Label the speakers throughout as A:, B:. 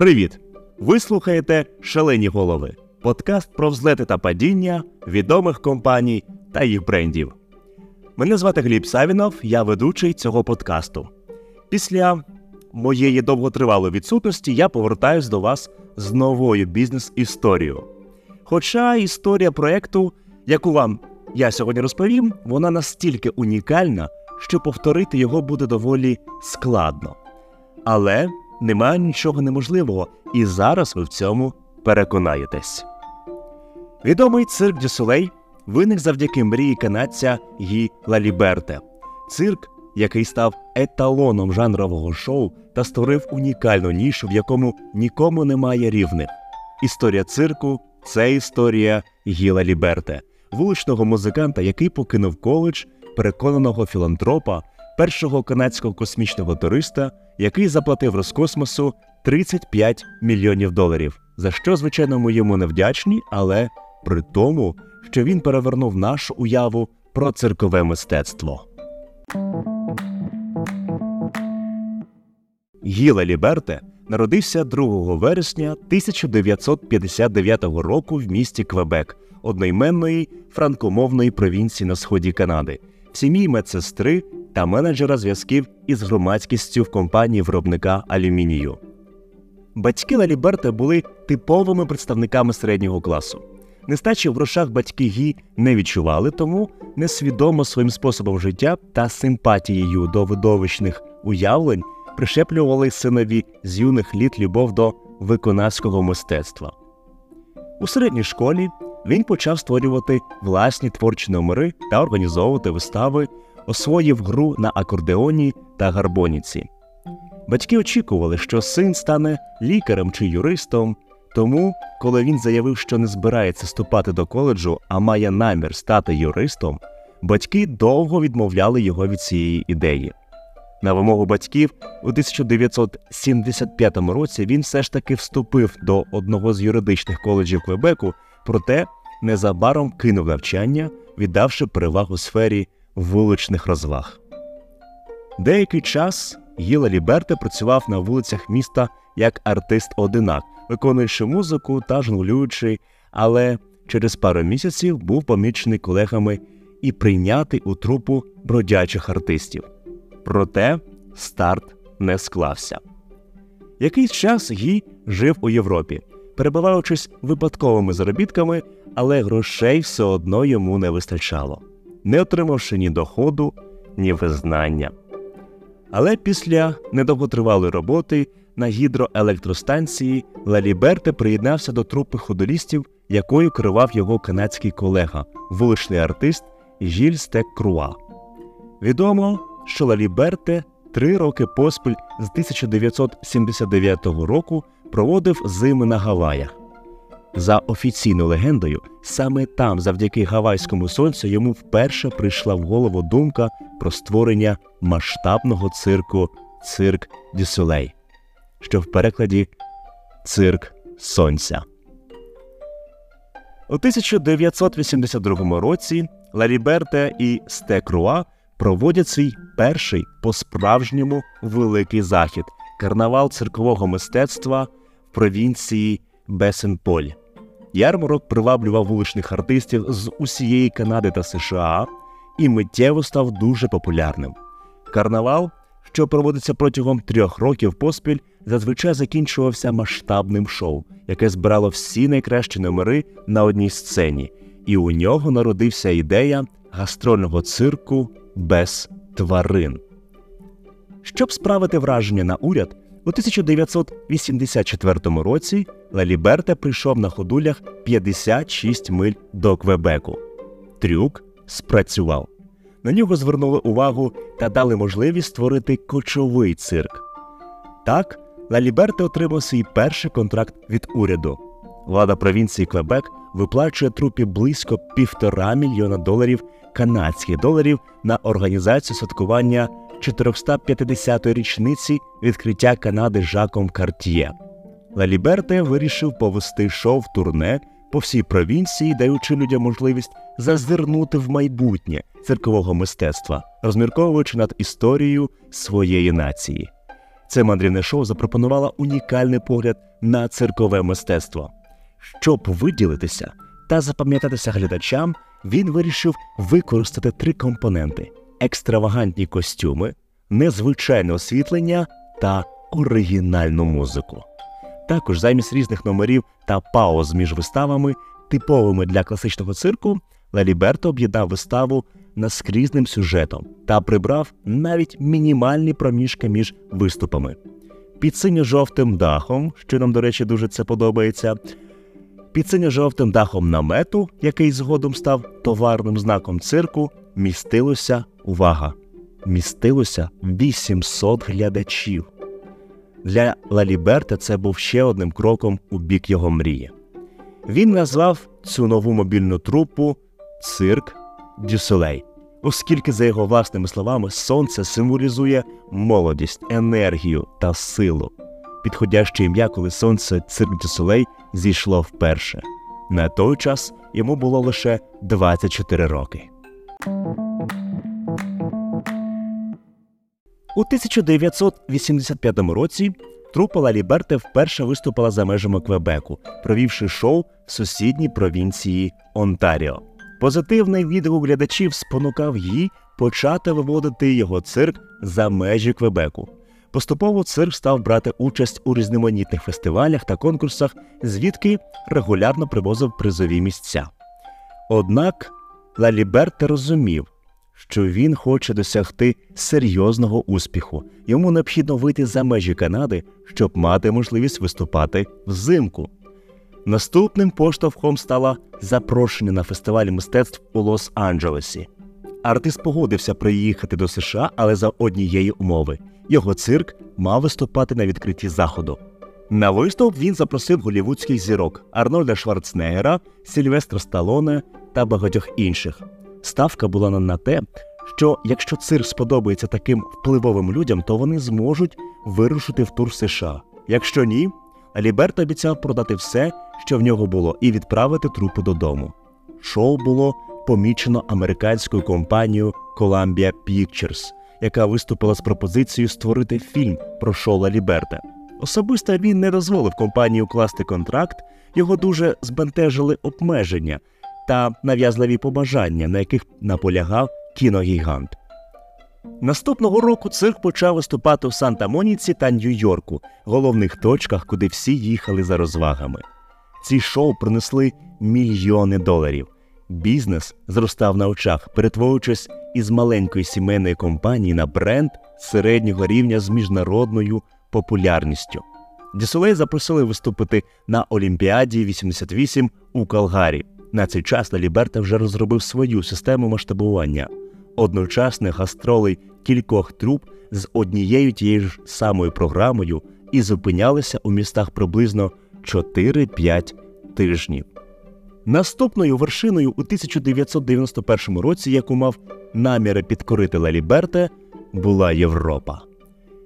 A: Привіт! Ви слухаєте Шалені голови, подкаст про взлети та падіння відомих компаній та їх брендів. Мене звати Гліб Савінов, я ведучий цього подкасту. Після моєї довготривалої відсутності я повертаюсь до вас з новою бізнес-історією. Хоча історія проєкту, яку вам я сьогодні розповім, вона настільки унікальна, що повторити його буде доволі складно. Але немає нічого неможливого, і зараз ви в цьому переконаєтесь. Відомий цирк Дюсолей виник завдяки мрії канадця Гі Лаліберте. Цирк, який став еталоном жанрового шоу та створив унікальну нішу, в якому нікому немає рівних. Історія цирку це історія Гіла Ліберте, вуличного музиканта, який покинув коледж, переконаного філантропа, першого канадського космічного туриста, який заплатив Роскосмосу 35 мільйонів доларів, за що, звичайно, ми йому не вдячні, але при тому, що він перевернув нашу уяву про циркове мистецтво. Гіла Ліберте народився 2 вересня 1959 року в місті Квебек, одноіменної франкомовної провінції на сході Канади, в сім'ї медсестри та менеджера зв'язків із громадськістю в компанії виробника алюмінію. Батьки Лаліберта були типовими представниками середнього класу. Нестачі в грошах батьки Гі не відчували, тому несвідомо своїм способом життя та симпатією до видовищних уявлень пришеплювали синові з юних літ любов до виконавського мистецтва. У середній школі він почав створювати власні творчі номери та організовувати вистави, освоїв гру на акордеоні та гарбоніці. Батьки очікували, що син стане лікарем чи юристом, тому, коли він заявив, що не збирається вступати до коледжу, а має намір стати юристом, батьки довго відмовляли його від цієї ідеї. На вимогу батьків у 1975 році він все ж таки вступив до одного з юридичних коледжів Квебеку, проте незабаром кинув навчання, віддавши перевагу сфері вуличних розваг. Деякий час Гіла Ліберте працював на вулицях міста як артист-одинак, виконуючи музику та жонглюючи, але через пару місяців був помічений колегами і прийнятий у трупу бродячих артистів. Проте старт не склався. Якийсь час Гі жив у Європі, перебуваючись випадковими заробітками, але грошей все одно йому не вистачало, не отримавши ні доходу, ні визнання. Але після недовготривалої роботи на гідроелектростанції Лаліберте приєднався до трупи ходолістів, якою керував його канадський колега, вуличний артист Жіль Стек Круа. Відомо, що Лаліберте три роки поспіль з 1979 року проводив зими на Гаваях. За офіційною легендою, саме там, завдяки гавайському сонцю, йому вперше прийшла в голову думка про створення масштабного цирку Цирк Дюсолей, що в перекладі Цирк Сонця. У 1982 році Ларіберте і Стекруа проводять свій перший по-справжньому великий захід карнавал циркового мистецтва в провінції Бесенполь. Ярмарок приваблював вуличних артистів з усієї Канади та США і миттєво став дуже популярним. Карнавал, що проводиться протягом трьох років поспіль, зазвичай закінчувався масштабним шоу, яке збирало всі найкращі номери на одній сцені, і у нього народився ідея гастрольного цирку без тварин. Щоб справити враження на уряд, у 1984 році Лаліберте прийшов на ходулях 56 миль до Квебеку. Трюк спрацював. На нього звернули увагу та дали можливість створити кочовий цирк. Так, Лаліберте отримав свій перший контракт від уряду. Влада провінції Квебек виплачує трупі близько півтора мільйона доларів канадських доларів на організацію святкування 450-ї річниці відкриття Канади Жаком Карт'є. Лаліберте вирішив повести шоу в турне по всій провінції, даючи людям можливість зазирнути в майбутнє циркового мистецтва, розмірковуючи над історією своєї нації. Це мандрівне шоу запропонувало унікальний погляд на циркове мистецтво. Щоб виділитися та запам'ятатися глядачам, він вирішив використати три компоненти: екстравагантні костюми, незвичайне освітлення та оригінальну музику. Також замість різних номерів та пауз між виставами, типовими для класичного цирку, Лаліберто об'єднав виставу наскрізним сюжетом та прибрав навіть мінімальні проміжки між виступами. Під синьо-жовтим дахом, що нам, до речі, дуже це подобається, під синьо-жовтим дахом намету, який згодом став товарним знаком цирку, містилося увага! Містилося 800 глядачів. Для Лаліберта це був ще одним кроком у бік його мрії. Він назвав цю нову мобільну трупу Цирк Дюсолей, оскільки, за його власними словами, сонце символізує молодість, енергію та силу. Підходяще ім'я, коли сонце Цирк Дюсолей зійшло вперше. На той час йому було лише 24 роки. У 1985 році трупа Лаліберте вперше виступила за межами Квебеку, провівши шоу в сусідній провінції Онтаріо. Позитивний відгук глядачів спонукав її почати виводити його цирк за межі Квебеку. Поступово цирк став брати участь у різноманітних фестивалях та конкурсах, звідки регулярно привозив призові місця. Однак Лаліберте розумів, що він хоче досягти серйозного успіху. Йому необхідно вийти за межі Канади, щоб мати можливість виступати взимку. Наступним поштовхом стало запрошення на фестиваль мистецтв у Лос-Анджелесі. Артист погодився приїхати до США, але за однієї умови його цирк мав виступати на відкритті заходу. На виступ він запросив голівудських зірок Арнольда Шварценеггера, Сільвестра Сталоне та багатьох інших. Ставка була на те, що якщо цирк сподобається таким впливовим людям, то вони зможуть вирушити в тур США. Якщо ні, Аліберт обіцяв продати все, що в нього було, і відправити трупу додому. Шоу було помічено американською компанією Columbia Pictures, яка виступила з пропозицією створити фільм про шоу Лаліберта. Особисто він не дозволив компанії укласти контракт, його дуже збентежили обмеження та нав'язливі побажання, на яких наполягав кіногігант. Наступного року цирк почав виступати в Санта-Моніці та Нью-Йорку, головних точках, куди всі їхали за розвагами. Ці шоу принесли мільйони доларів. Бізнес зростав на очах, перетворюючись із маленької сімейної компанії на бренд середнього рівня з міжнародною популярністю. Дісолей запросили виступити на Олімпіаді 88 у Калгарі. На цей час Лаліберта вже розробив свою систему масштабування одночасних гастролей кількох труп з однією тією ж самою програмою і зупинялися у містах приблизно 4-5 тижнів. Наступною вершиною у 1991 році, яку мав наміри підкорити Лаліберте, була Європа.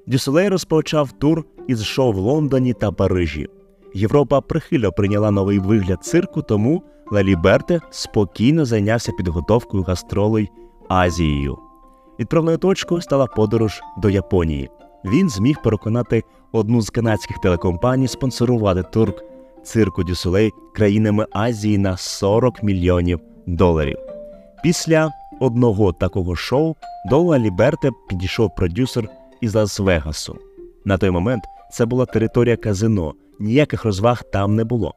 A: Дюсселей розпочав тур із шоу в Лондоні та Парижі. Європа прихильно прийняла новий вигляд цирку, тому Лаліберте спокійно зайнявся підготовкою гастролей Азією. Відправною точкою стала подорож до Японії. Він зміг переконати одну з канадських телекомпаній спонсорувати тур цирку Дюсулей країнами Азії на 40 мільйонів доларів. Після одного такого шоу до Лаліберте підійшов продюсер із Лас-Вегасу. На той момент це була територія казино, ніяких розваг там не було.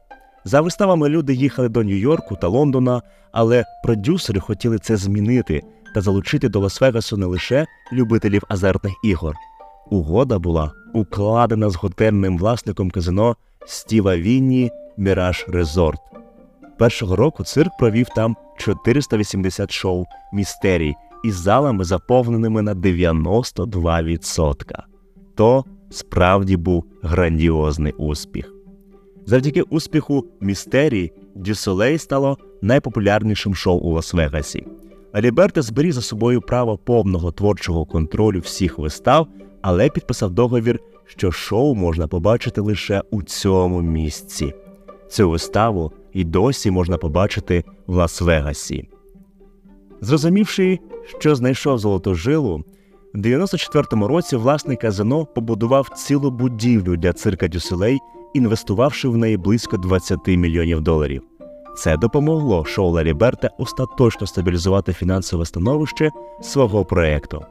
A: За виставами люди їхали до Нью-Йорку та Лондона, але продюсери хотіли це змінити та залучити до Лас-Вегасу не лише любителів азартних ігор. Угода була укладена з готельним власником казино Стіва Вінні Міраж Резорт. Першого року цирк провів там 480 шоу містерій із залами, заповненими на 92%. То справді був грандіозний успіх. Завдяки успіху містерії Дюсолей стало найпопулярнішим шоу у Лас-Вегасі. Аліберте зберіг за собою право повного творчого контролю всіх вистав, але підписав договір, що шоу можна побачити лише у цьому місці. Цю виставу і досі можна побачити в Лас-Вегасі. Зрозумівши, що знайшов золоту жилу, В 94-му році власник казино побудував цілу будівлю для цирка Дюселей, інвестувавши в неї близько 20 мільйонів доларів. Це допомогло шоу Ларі Берта остаточно стабілізувати фінансове становище свого проекту.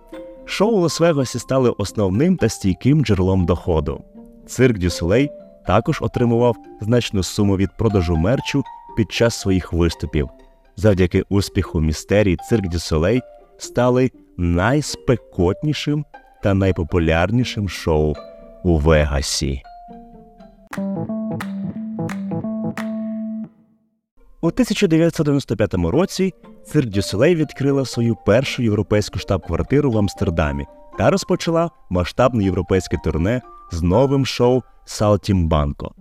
A: Шоу у Лас-Вегасі стали основним та стійким джерелом доходу. Цирк Дюселей також отримував значну суму від продажу мерчу під час своїх виступів. Завдяки успіху містерії Цирк Дюселей стали найспекотнішим та найпопулярнішим шоу у Вегасі. У 1995 році Цирк Дюселей відкрила свою першу європейську штаб-квартиру в Амстердамі та розпочала масштабне європейське турне з новим шоу Салтімбанко.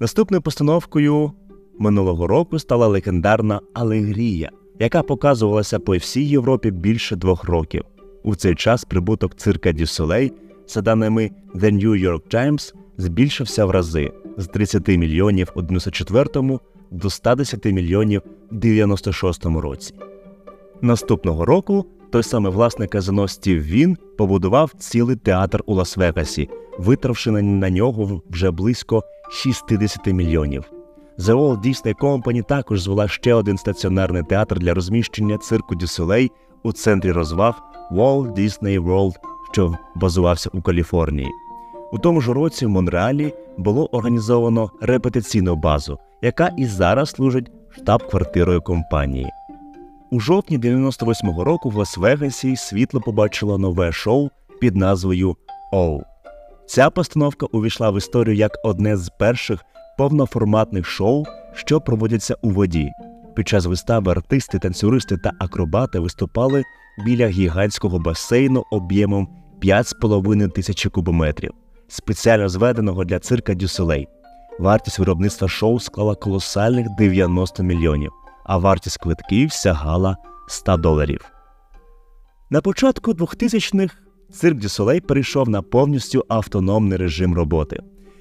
A: Наступною постановкою минулого року стала легендарна Алегрія, яка показувалася по всій Європі більше двох років. У цей час прибуток цирка Дюселей, за даними The New York Times, збільшився в рази з 30 мільйонів у 94-му до 110 мільйонів у 96-му році. Наступного року той самий власник казино Стів Він побудував цілий театр у Лас-Вегасі, витравши на нього вже близько 60 мільйонів. The Walt Disney Company також звела ще один стаціонарний театр для розміщення цирку Дюселей у центрі розваг Walt Disney World, що базувався у Каліфорнії. У тому ж році в Монреалі було організовано репетиційну базу, яка і зараз служить штаб-квартирою компанії. У жовтні 98-го року в Лас-Вегасі світло побачило нове шоу під назвою Оу. Ця постановка увійшла в історію як одне з перших повноформатних шоу, що проводяться у воді. Під час вистави артисти, танцюристи та акробати виступали біля гігантського басейну об'ємом 5,5 тисячі кубометрів, спеціально зведеного для цирка Дюселей. Вартість виробництва шоу склала колосальних 90 мільйонів, а вартість квитків сягала 100 доларів. На початку 2000-х цирк Дюсолей перейшов на повністю автономний режим роботи.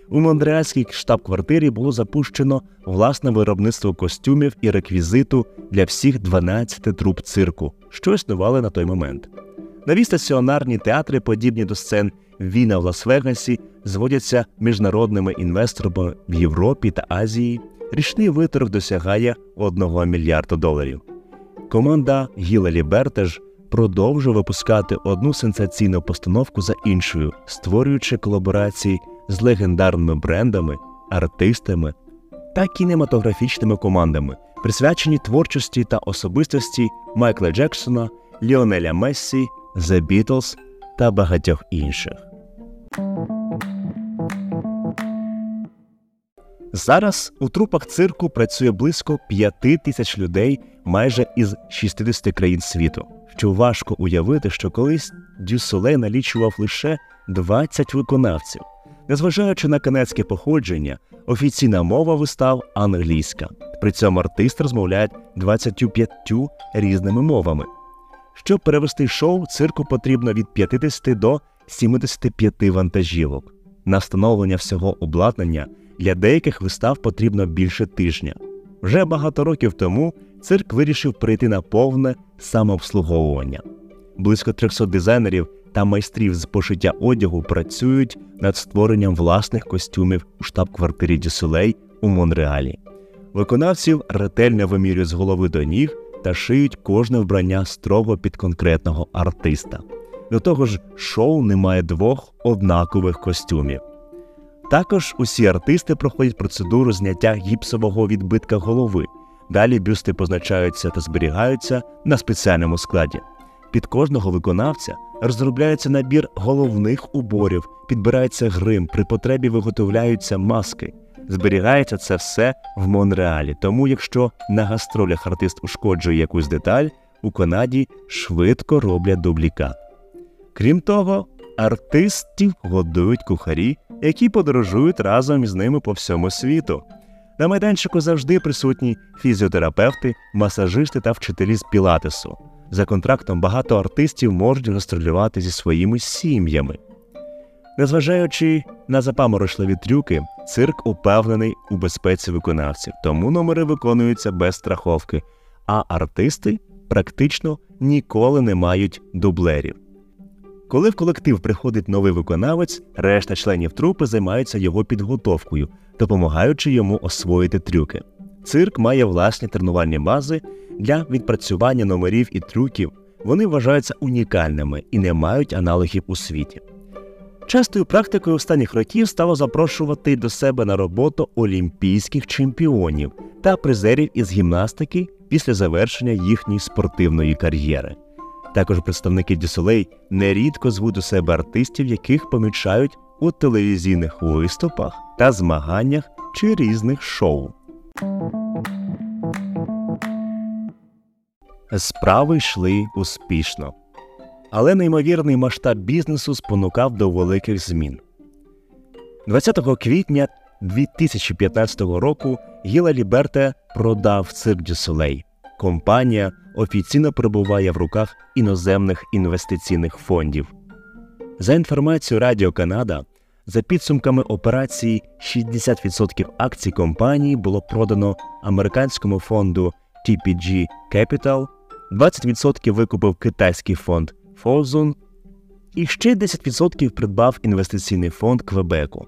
A: У Монреальській штаб-квартирі було запущено власне виробництво костюмів і реквізиту для всіх 12 труб цирку, що існували на той момент. Нові стаціонарні театри, подібні до сцен Віна в Лас-Вегасі, зводяться міжнародними інвесторами в Європі та Азії. Річний виторг досягає 1 мільярда доларів. Команда Гіла Лібертеж продовжує випускати одну сенсаційну постановку за іншою, створюючи колаборації з легендарними брендами, артистами та кінематографічними командами, присвячені творчості та особистості Майкла Джексона, Ліонеля Мессі, The Beatles та багатьох інших. Зараз у трупах цирку працює близько 5 тисяч людей майже із 60 країн світу. Що важко уявити, що колись Дюсолей налічував лише 20 виконавців. Незважаючи на канадське походження, офіційна мова вистав англійська. При цьому артист розмовляє 25 різними мовами. Щоб перевести шоу, цирку потрібно від 50 до 75 вантажівок. На встановлення всього обладнання для деяких вистав потрібно більше тижня. Вже багато років тому цирк вирішив прийти на повне самообслуговування. Близько 300 дизайнерів та майстрів з пошиття одягу працюють над створенням власних костюмів у штаб-квартирі Дюсулей у Монреалі. Виконавців ретельно вимірюють з голови до ніг та шиють кожне вбрання строго під конкретного артиста. До того ж, шоу не має двох однакових костюмів. Також усі артисти проходять процедуру зняття гіпсового відбитка голови. Далі бюсти позначаються та зберігаються на спеціальному складі. Під кожного виконавця розробляється набір головних уборів, підбирається грим, при потребі виготовляються маски. Зберігається це все в Монреалі. Тому, якщо на гастролях артист ушкоджує якусь деталь, у Канаді швидко роблять дублікат. Крім того, артистів годують кухарі, які подорожують разом із ними по всьому світу. На майданчику завжди присутні фізіотерапевти, масажисти та вчителі з пілатесу. За контрактом багато артистів можуть гастролювати зі своїми сім'ями. Незважаючи на запаморочливі трюки, цирк упевнений у безпеці виконавців, тому номери виконуються без страховки, а артисти практично ніколи не мають дублерів. Коли в колектив приходить новий виконавець, решта членів трупи займаються його підготовкою, допомагаючи йому освоїти трюки. Цирк має власні тренувальні бази для відпрацювання номерів і трюків. Вони вважаються унікальними і не мають аналогів у світі. Частою практикою останніх років стало запрошувати до себе на роботу олімпійських чемпіонів та призерів із гімнастики після завершення їхньої спортивної кар'єри. Також представники Дюсолей нерідко звуть до себе артистів, яких помічають у телевізійних виступах та змаганнях чи різних шоу. Справи йшли успішно. Але неймовірний масштаб бізнесу спонукав до великих змін. 20 квітня 2015 року Гіла Ліберте продав цирк Дю Солей. Компанія офіційно перебуває в руках іноземних інвестиційних фондів. За інформацією Радіо Канада, за підсумками операції 60% акцій компанії було продано американському фонду TPG Capital, 20% викупив китайський фонд Фозун і ще 10% придбав інвестиційний фонд Квебеку.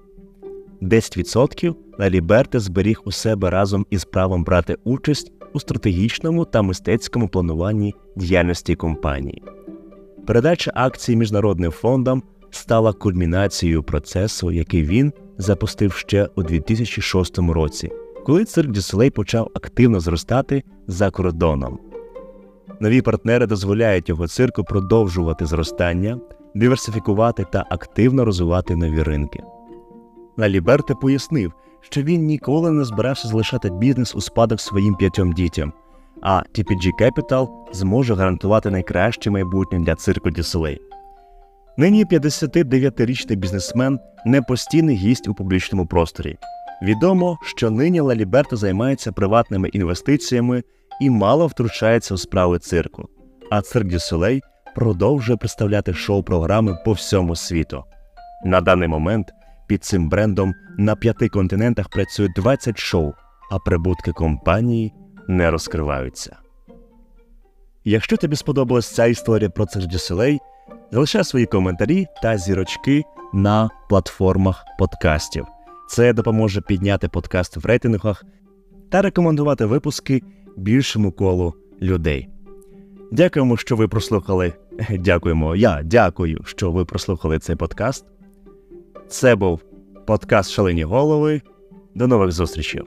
A: 10% Лаліберте зберіг у себе разом із правом брати участь у стратегічному та мистецькому плануванні діяльності компанії. Передача акцій міжнародним фондам стала кульмінацією процесу, який він запустив ще у 2006 році, коли цирк Дюселей почав активно зростати за кордоном. Нові партнери дозволяють його цирку продовжувати зростання, диверсифікувати та активно розвивати нові ринки. Лаліберте пояснив, що він ніколи не збирався залишати бізнес у спадок своїм п'ятьом дітям, а TPG Capital зможе гарантувати найкраще майбутнє для цирку Дюселей. Нині 59-річний бізнесмен не постійний гість у публічному просторі. Відомо, що нині Лаліберто займається приватними інвестиціями і мало втручається у справи цирку, а цирк Дюселей продовжує представляти шоу-програми по всьому світу. На даний момент під цим брендом на п'яти континентах працює 20 шоу, а прибутки компанії не розкриваються. Якщо тобі сподобалась ця історія про цирк Дюселей, залишай свої коментарі та зірочки на платформах подкастів. Це допоможе підняти подкаст в рейтингах та рекомендувати випуски більшому колу людей. Дякуємо, що ви прослухали. Дякуємо. Я дякую, що ви прослухали цей подкаст. Це був подкаст Шалені голови. До нових зустрічей.